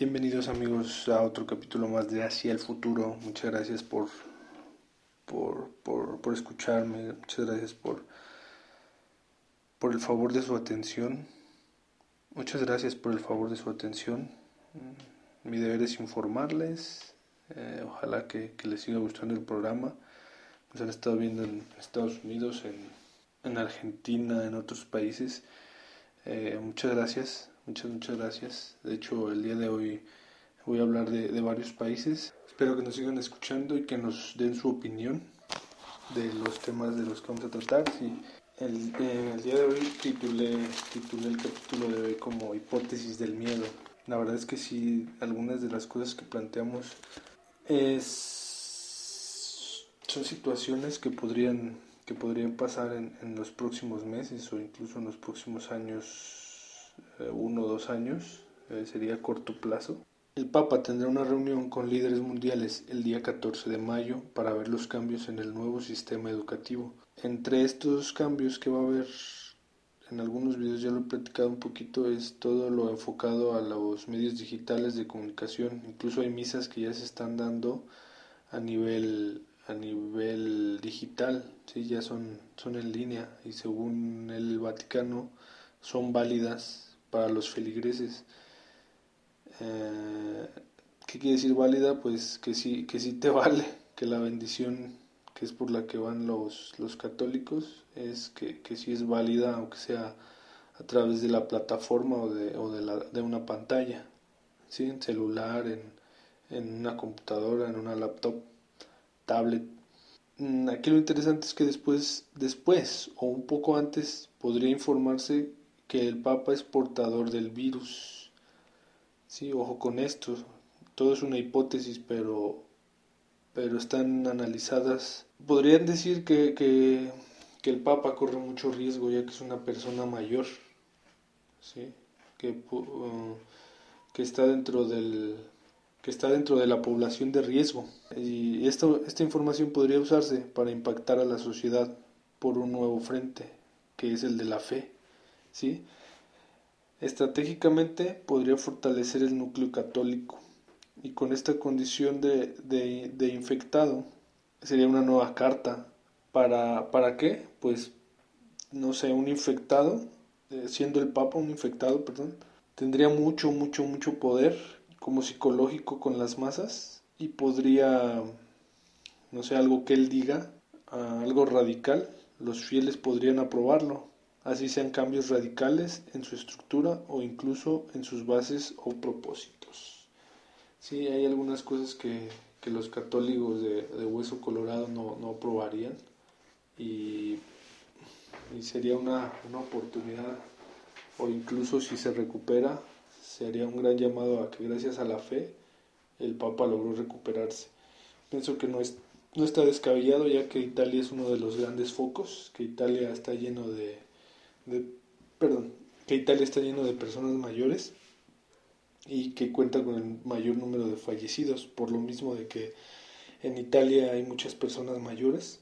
Bienvenidos amigos a otro capítulo más de Hacia el Futuro. Muchas gracias por, por, por, escucharme, muchas gracias por, por el favor de su atención. Muchas gracias por el favor de su atención. Mi deber es informarles. Eh, ojalá que, les siga gustando el programa. Nos han estado viendo en Estados Unidos, en, en Argentina, en otros países. Eh, muchas gracias Muchas, muchas gracias. De hecho, el día de hoy voy a hablar de, varios países. Espero que nos sigan escuchando y que nos den su opinión de los temas de los que vamos a tratar. Sí, el, eh, el día de hoy titulé, titulé el capítulo de hoy como hipótesis del miedo. La verdad es que sí, algunas de las cosas que planteamos es, son situaciones que podrían, que podrían pasar en, en los próximos meses o incluso en los próximos años uno o dos años, eh, sería corto plazo. El Papa tendrá una reunión con líderes mundiales el día 14 de mayo para ver los cambios en el nuevo sistema educativo. Entre estos cambios que va a haber, en algunos videos ya lo he platicado un poquito, es todo lo enfocado a los medios digitales de comunicación. Incluso hay misas que ya se están dando a nivel a nivel digital, ¿sí? ya son, son en línea y según el Vaticano son válidas para los feligreses. Eh, ¿Qué quiere decir válida? Pues que sí, que sí te vale, que la bendición que es por la que van los, los católicos es que, que sí es válida, aunque sea a través de la plataforma o de, o de, la, de una pantalla, ¿sí? en celular, en, en una computadora, en una laptop, tablet. Mm, aquí lo interesante es que después, después o un poco antes podría informarse que el Papa es portador del virus. Sí, ojo con esto. Todo es una hipótesis, pero, pero están analizadas. Podrían decir que, que, que el Papa corre mucho riesgo ya que es una persona mayor, ¿sí? que, uh, que está dentro del que está dentro de la población de riesgo. Y esto, esta información podría usarse para impactar a la sociedad por un nuevo frente, que es el de la fe. ¿Sí? Estratégicamente podría fortalecer el núcleo católico y con esta condición de, de, infectado sería una nueva carta. ¿Para, ¿Para qué? Pues, no sé, un infectado, eh, siendo el Papa un infectado, perdón, tendría mucho, mucho, mucho poder como psicológico con las masas y podría, no sé, algo que él diga, ah, algo radical, los fieles podrían aprobarlo así sean cambios radicales en su estructura o incluso en sus bases o propósitos. Sí, hay algunas cosas que, los católicos de, hueso colorado no, no aprobarían y, sería una, una oportunidad o incluso si se recupera sería un gran llamado a que gracias a la fe el Papa logró recuperarse. Pienso que no, es, no está descabellado ya que Italia es uno de los grandes focos, que Italia está lleno de, perdón, que Italia está lleno de personas mayores y que cuenta con el mayor número de fallecidos, por lo mismo de que en Italia hay muchas personas mayores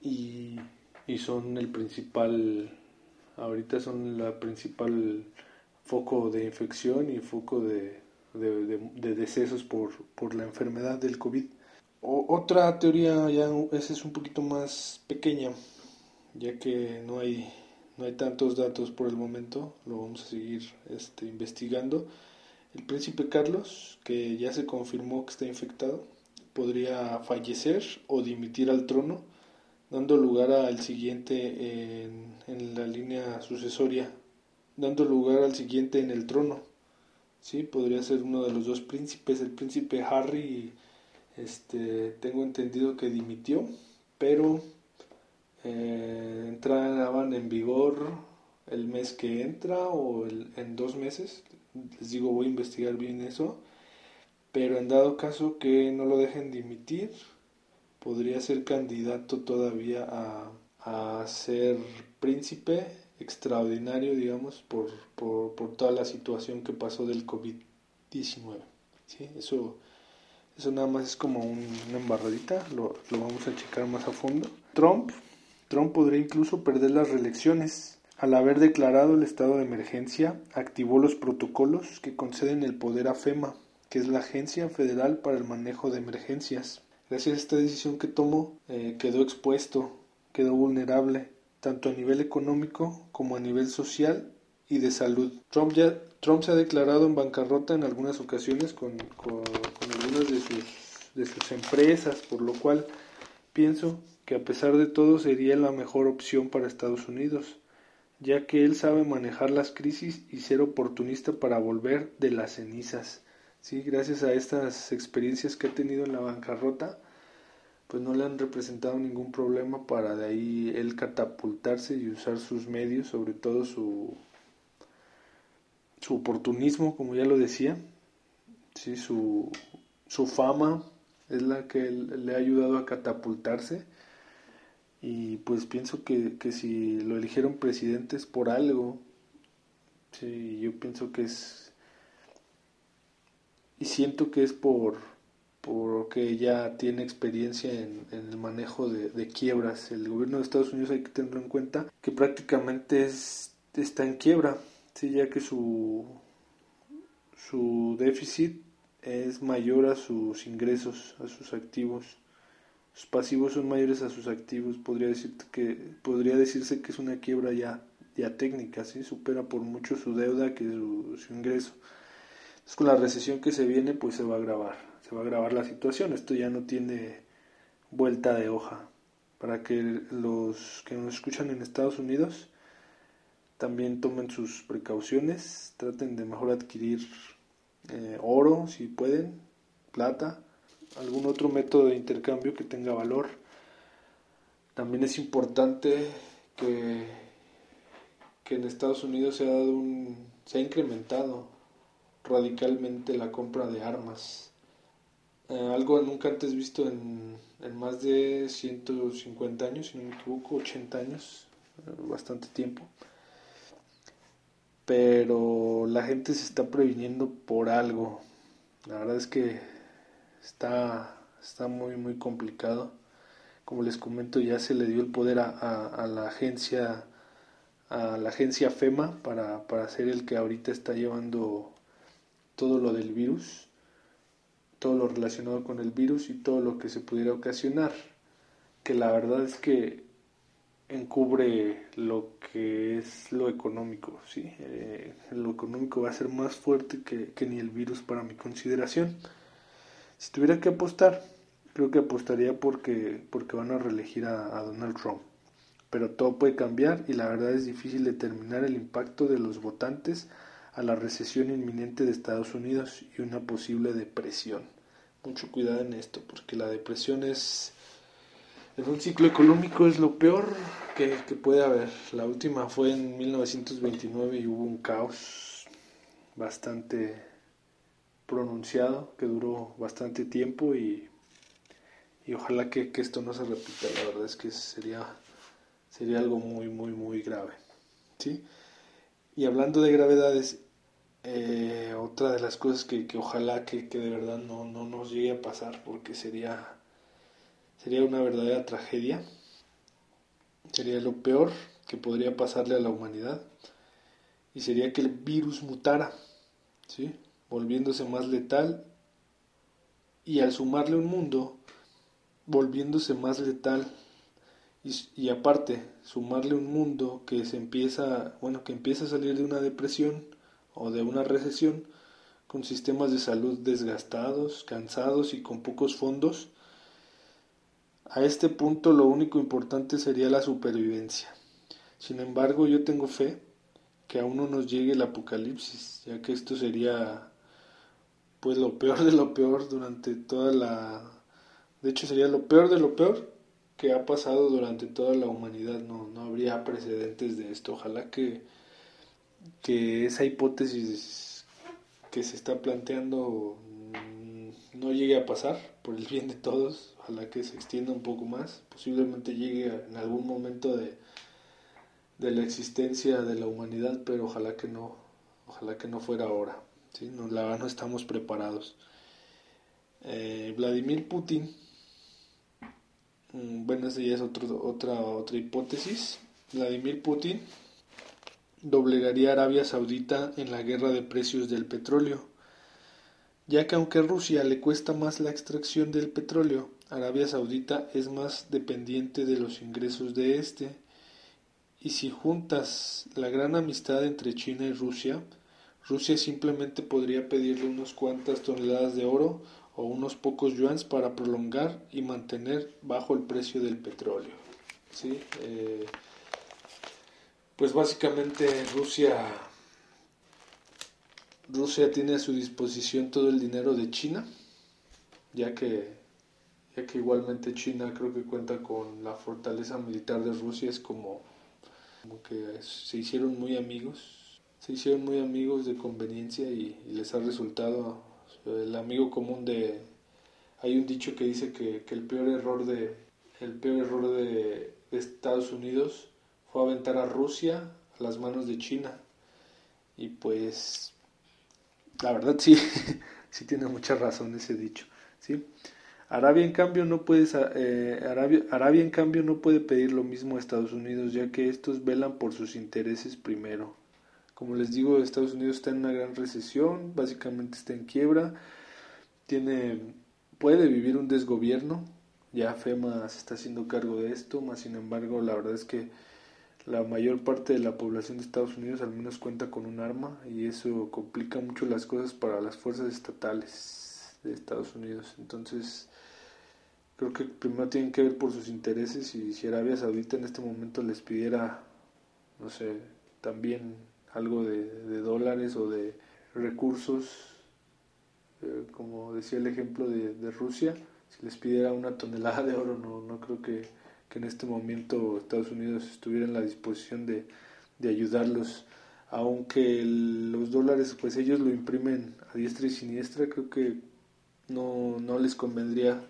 y, son el principal, ahorita son la principal foco de infección y foco de, de, decesos por, por, la enfermedad del COVID. otra teoría ya esa es un poquito más pequeña, ya que no hay no hay tantos datos por el momento, lo vamos a seguir este, investigando. El príncipe Carlos, que ya se confirmó que está infectado, podría fallecer o dimitir al trono, dando lugar al siguiente en, la línea sucesoria, dando lugar al siguiente en el trono. Sí, podría ser uno de los dos príncipes, el príncipe Harry, este, tengo entendido que dimitió, pero eh, entraban en vigor el mes que entra o en dos meses. Les digo, voy a investigar bien eso. Pero en dado caso que no lo dejen dimitir, podría ser candidato todavía a, a ser príncipe extraordinario, digamos, por, por, por, toda la situación que pasó del COVID-19. ¿sí? Eso, eso nada más es como una embarradita, lo, lo vamos a checar más a fondo. Trump Trump podría incluso perder las reelecciones Al haber declarado el estado de emergencia, activó los protocolos que conceden el poder a FEMA, que es la Agencia Federal para el Manejo de Emergencias. Gracias a esta decisión que tomó, eh, quedó expuesto, quedó vulnerable, tanto a nivel económico como a nivel social y de salud. Trump, ya, Trump se ha declarado en bancarrota en algunas ocasiones con, con, algunas de sus, de sus empresas, por lo cual pienso que a pesar de todo sería la mejor opción para Estados Unidos ya que él sabe manejar las crisis y ser oportunista para volver de las cenizas. Sí, gracias a estas experiencias que ha tenido en la bancarrota, pues no le han representado ningún problema para de ahí él catapultarse y usar sus medios, sobre todo su su oportunismo, como ya lo decía, sí, su, su fama es la que le ha ayudado a catapultarse y pues pienso que, que si lo eligieron presidente es por algo. Sí, yo pienso que es... Y siento que es por porque ya tiene experiencia en, el manejo de, quiebras. El gobierno de Estados Unidos hay que tenerlo en cuenta que prácticamente es, está en quiebra, sí, ya que su, su déficit es mayor a sus ingresos, a sus activos. Sus pasivos son mayores a sus activos. Podría, decir que, podría decirse que es una quiebra ya, técnica, ¿sí? supera por mucho su deuda que su, su ingreso. Entonces, con la recesión que se viene, pues se va a agravar. Se va a agravar la situación. Esto ya no tiene vuelta de hoja. Para que los que nos escuchan en Estados Unidos también tomen sus precauciones, traten de mejor adquirir eh, oro si pueden, plata, algún otro método de intercambio que tenga valor. También es importante que, que en Estados Unidos se ha, dado un, se ha incrementado radicalmente la compra de armas. Eh, algo nunca antes visto en, en, más de 150 años, si no me equivoco, 80 años, eh, bastante tiempo. Pero la gente se está previniendo por algo. La verdad es que está, está muy, muy complicado. Como les comento, ya se le dio el poder a, a, la agencia a la agencia FEMA para, para ser el que ahorita está llevando todo lo del virus, todo lo relacionado con el virus y todo lo que se pudiera ocasionar. Que la verdad es que encubre lo que es lo económico, ¿sí? Eh, lo económico va a ser más fuerte que, que ni el virus para mi consideración. Si tuviera que apostar, creo que apostaría porque, porque van a reelegir a, a Donald Trump. Pero todo puede cambiar y la verdad es difícil determinar el impacto de los votantes a la recesión inminente de Estados Unidos y una posible depresión. Mucho cuidado en esto, porque la depresión es, en un ciclo económico es lo peor que, que, puede haber. La última fue en 1929 y hubo un caos bastante pronunciado que duró bastante tiempo y, y ojalá que, esto no se repita. La verdad es que sería, sería algo muy, muy, muy grave. ¿sí? Y hablando de gravedades, eh, otra de las cosas que, que ojalá que, que, de verdad no, no nos llegue a pasar porque sería, sería una verdadera tragedia. Sería lo peor que podría pasarle a la humanidad. Y sería que el virus mutara. ¿sí? volviéndose más letal y al sumarle un mundo, volviéndose más letal y, y, aparte sumarle un mundo que se empieza, bueno, que empieza a salir de una depresión o de una recesión con sistemas de salud desgastados, cansados y con pocos fondos, a este punto lo único importante sería la supervivencia. Sin embargo, yo tengo fe que aún no nos llegue el apocalipsis, ya que esto sería pues lo peor de lo peor durante toda la... De hecho sería lo peor de lo peor que ha pasado durante toda la humanidad. No, no habría precedentes de esto. Ojalá que, que esa hipótesis que se está planteando no llegue a pasar por el bien de todos. Ojalá que se extienda un poco más. Posiblemente llegue en algún momento de, de la existencia de la humanidad, pero ojalá que no. Ojalá que no fuera ahora. ¿sí? No, la verdad no estamos preparados. Eh, Vladimir Putin, mm, bueno, esa ya es otra, otra hipótesis. Vladimir Putin doblegaría a Arabia Saudita en la guerra de precios del petróleo, ya que aunque Rusia le cuesta más la extracción del petróleo, Arabia Saudita es más dependiente de los ingresos de este, y si juntas la gran amistad entre China y Rusia, Rusia simplemente podría pedirle unas cuantas toneladas de oro o unos pocos yuans para prolongar y mantener bajo el precio del petróleo. ¿sí? Eh, pues básicamente Rusia Rusia tiene a su disposición todo el dinero de China, ya que ya que igualmente China creo que cuenta con la fortaleza militar de Rusia, es como, como que se hicieron muy amigos, se hicieron muy amigos de conveniencia y, les ha resultado el amigo común de hay un dicho que dice que, que el peor error de el peor error de Estados Unidos fue aventar a Rusia a las manos de China. Y pues, la verdad sí, sí tiene mucha razón ese dicho. ¿sí? Arabia en cambio no puede eh, Arabia, Arabia en cambio no puede pedir lo mismo a Estados Unidos ya que estos velan por sus intereses primero. Como les digo, Estados Unidos está en una gran recesión, básicamente está en quiebra, tiene puede vivir un desgobierno, ya FEMA se está haciendo cargo de esto, más sin embargo la verdad es que la mayor parte de la población de Estados Unidos al menos cuenta con un arma y eso complica mucho las cosas para las fuerzas estatales de Estados Unidos. Entonces, creo que primero tienen que ver por sus intereses y si Arabia Saudita en este momento les pidiera, no sé, también algo de, dólares o de recursos, eh, como decía el ejemplo de, de Rusia, si les pidiera una tonelada de oro, no, no creo que que en este momento Estados Unidos estuviera en la disposición de, ayudarlos aunque los dólares pues ellos lo imprimen a diestra y siniestra creo que no, no les convendría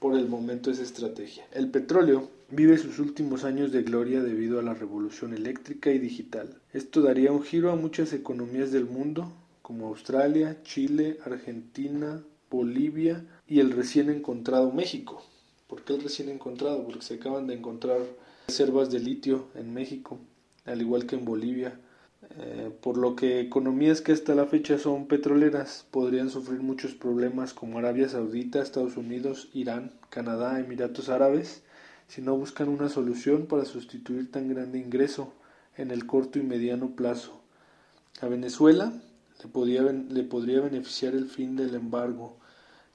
por el momento esa estrategia. El petróleo vive sus últimos años de gloria debido a la revolución eléctrica y digital. Esto daría un giro a muchas economías del mundo como Australia, Chile, Argentina, Bolivia y el recién encontrado México ¿Por qué el recién encontrado? Porque se acaban de encontrar reservas de litio en México, al igual que en Bolivia. Eh, por lo que economías que hasta la fecha son petroleras podrían sufrir muchos problemas como Arabia Saudita, Estados Unidos, Irán, Canadá, Emiratos Árabes, si no buscan una solución para sustituir tan grande ingreso en el corto y mediano plazo. A Venezuela le, le podría beneficiar el fin del embargo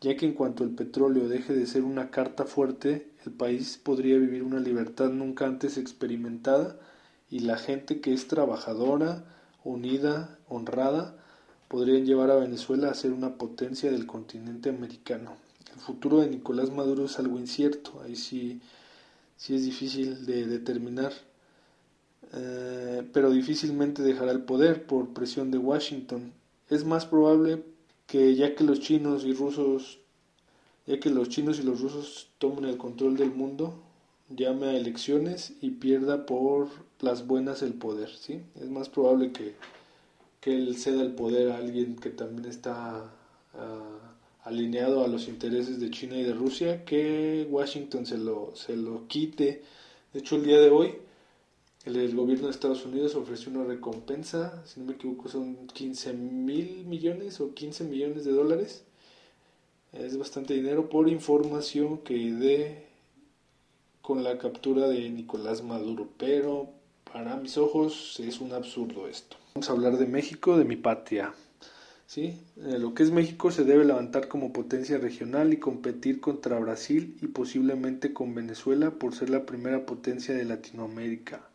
ya que en cuanto el petróleo deje de ser una carta fuerte, el país podría vivir una libertad nunca antes experimentada y la gente que es trabajadora, unida, honrada, podrían llevar a Venezuela a ser una potencia del continente americano. El futuro de Nicolás Maduro es algo incierto, ahí sí, sí es difícil de determinar, eh, pero difícilmente dejará el poder por presión de Washington. Es más probable que ya que los chinos y rusos, ya que los chinos y los rusos tomen el control del mundo, llame a elecciones y pierda por las buenas el poder, ¿sí? Es más probable que, que él ceda el poder a alguien que también está ah, alineado a los intereses de China y de Rusia, que Washington se lo, se lo quite. De hecho, el día de hoy, el, gobierno de Estados Unidos ofreció una recompensa, si no me equivoco son 15 mil millones o 15 millones de dólares. Es bastante dinero por información que dé con la captura de Nicolás Maduro, pero para mis ojos es un absurdo esto. Vamos a hablar de México, de mi patria. ¿Sí? Eh, lo que es México se debe levantar como potencia regional y competir contra Brasil y posiblemente con Venezuela por ser la primera potencia de Latinoamérica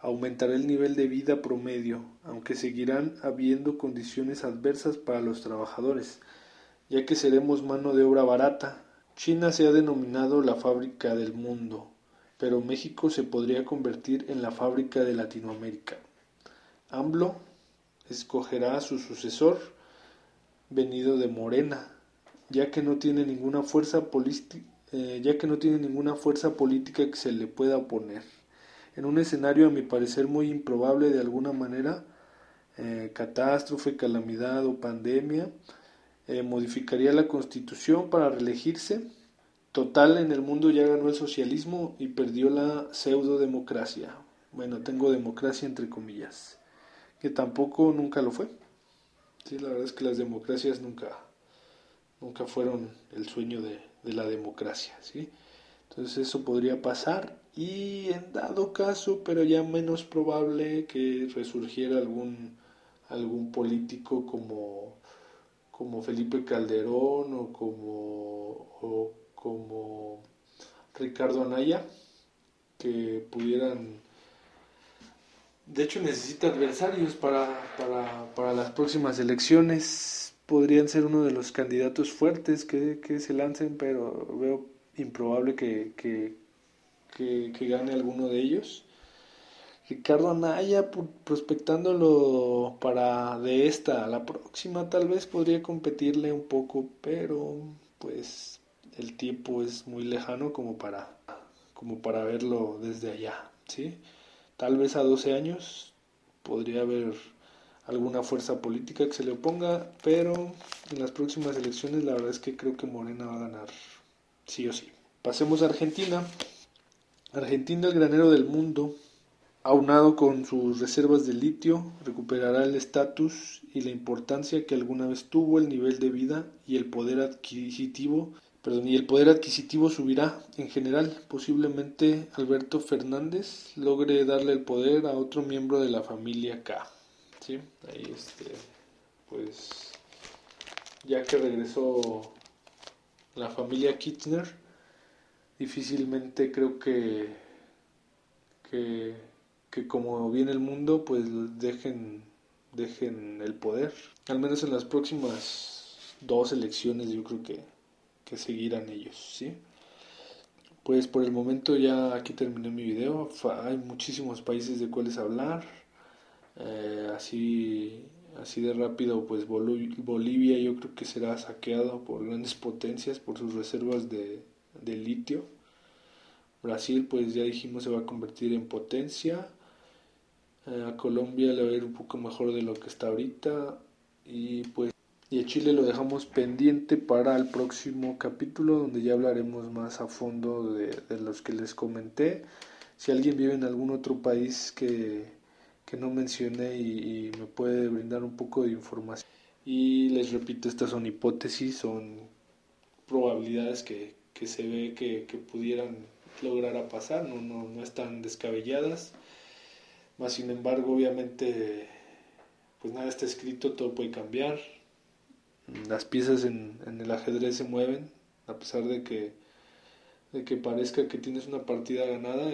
aumentará el nivel de vida promedio, aunque seguirán habiendo condiciones adversas para los trabajadores, ya que seremos mano de obra barata. China se ha denominado la fábrica del mundo, pero México se podría convertir en la fábrica de Latinoamérica. AMLO escogerá a su sucesor, venido de Morena, ya que no tiene ninguna fuerza eh, ya que no tiene ninguna fuerza política que se le pueda oponer en un escenario a mi parecer muy improbable de alguna manera, eh, catástrofe, calamidad o pandemia, eh, modificaría la constitución para reelegirse. Total, en el mundo ya ganó el socialismo y perdió la pseudo democracia. Bueno, tengo democracia entre comillas. que tampoco nunca lo fue. Sí, la verdad es que las democracias nunca, nunca fueron el sueño de, de la democracia, ¿sí? Entonces eso podría pasar y en dado caso, pero ya menos probable que resurgiera algún, algún político como, como Felipe Calderón o como, o como Ricardo Anaya, que pudieran... De hecho necesita adversarios para, para, para las próximas elecciones. Podrían ser uno de los candidatos fuertes que, que se lancen, pero veo improbable que, que, que, gane alguno de ellos. Ricardo Anaya prospectándolo para de esta la próxima tal vez podría competirle un poco, pero pues el tiempo es muy lejano como para como para verlo desde allá, ¿sí? Tal vez a 12 años podría haber alguna fuerza política que se le oponga, pero en las próximas elecciones la verdad es que creo que Morena va a ganar sí o sí. Pasemos a Argentina. Argentina, el granero del mundo, aunado con sus reservas de litio, recuperará el estatus y la importancia que alguna vez tuvo el nivel de vida y el poder adquisitivo, perdón, y el poder adquisitivo subirá en general. Posiblemente Alberto Fernández logre darle el poder a otro miembro de la familia K. ¿Sí? Ahí este, pues ya que regresó la familia Kirchner, difícilmente creo que, que, que, como viene el mundo, pues dejen, dejen el poder. Al menos en las próximas dos elecciones yo creo que, que seguirán ellos, ¿sí? Pues por el momento ya aquí terminé mi video. Hay muchísimos países de cuales hablar. Eh, así, así de rápido, pues Bolivia yo creo que será saqueado por grandes potencias por sus reservas de, de litio. Brasil, pues ya dijimos, se va a convertir en potencia. Eh, a Colombia le va a ir un poco mejor de lo que está ahorita. Y pues y a Chile lo dejamos pendiente para el próximo capítulo donde ya hablaremos más a fondo de, los que les comenté. Si alguien vive en algún otro país que, que no mencioné y, y, me puede brindar un poco de información. Y les repito, estas son hipótesis, son probabilidades que, que se ve que, que pudieran lograr a pasar, no, no, no están descabelladas. Más sin embargo, obviamente, pues nada está escrito, todo puede cambiar. Las piezas en, en el ajedrez se mueven, a pesar de que, de que parezca que tienes una partida ganada,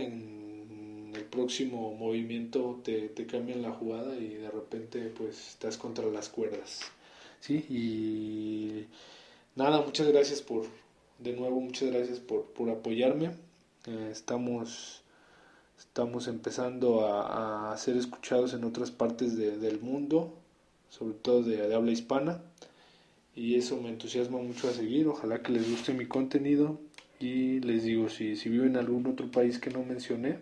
el próximo movimiento te, te cambian la jugada y de repente pues estás contra las cuerdas. ¿sí? Y nada, muchas gracias por, de nuevo muchas gracias por, por apoyarme. Eh, estamos, estamos empezando a, a, ser escuchados en otras partes de, del mundo, sobre todo de, de, habla hispana. Y eso me entusiasma mucho a seguir. Ojalá que les guste mi contenido. Y les digo, si, si viven en algún otro país que no mencioné,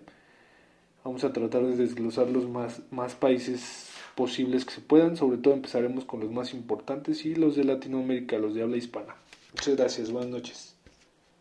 vamos a tratar de desglosar los más, más países posibles que se puedan. Sobre todo empezaremos con los más importantes y los de Latinoamérica, los de habla hispana. Muchas gracias, buenas noches.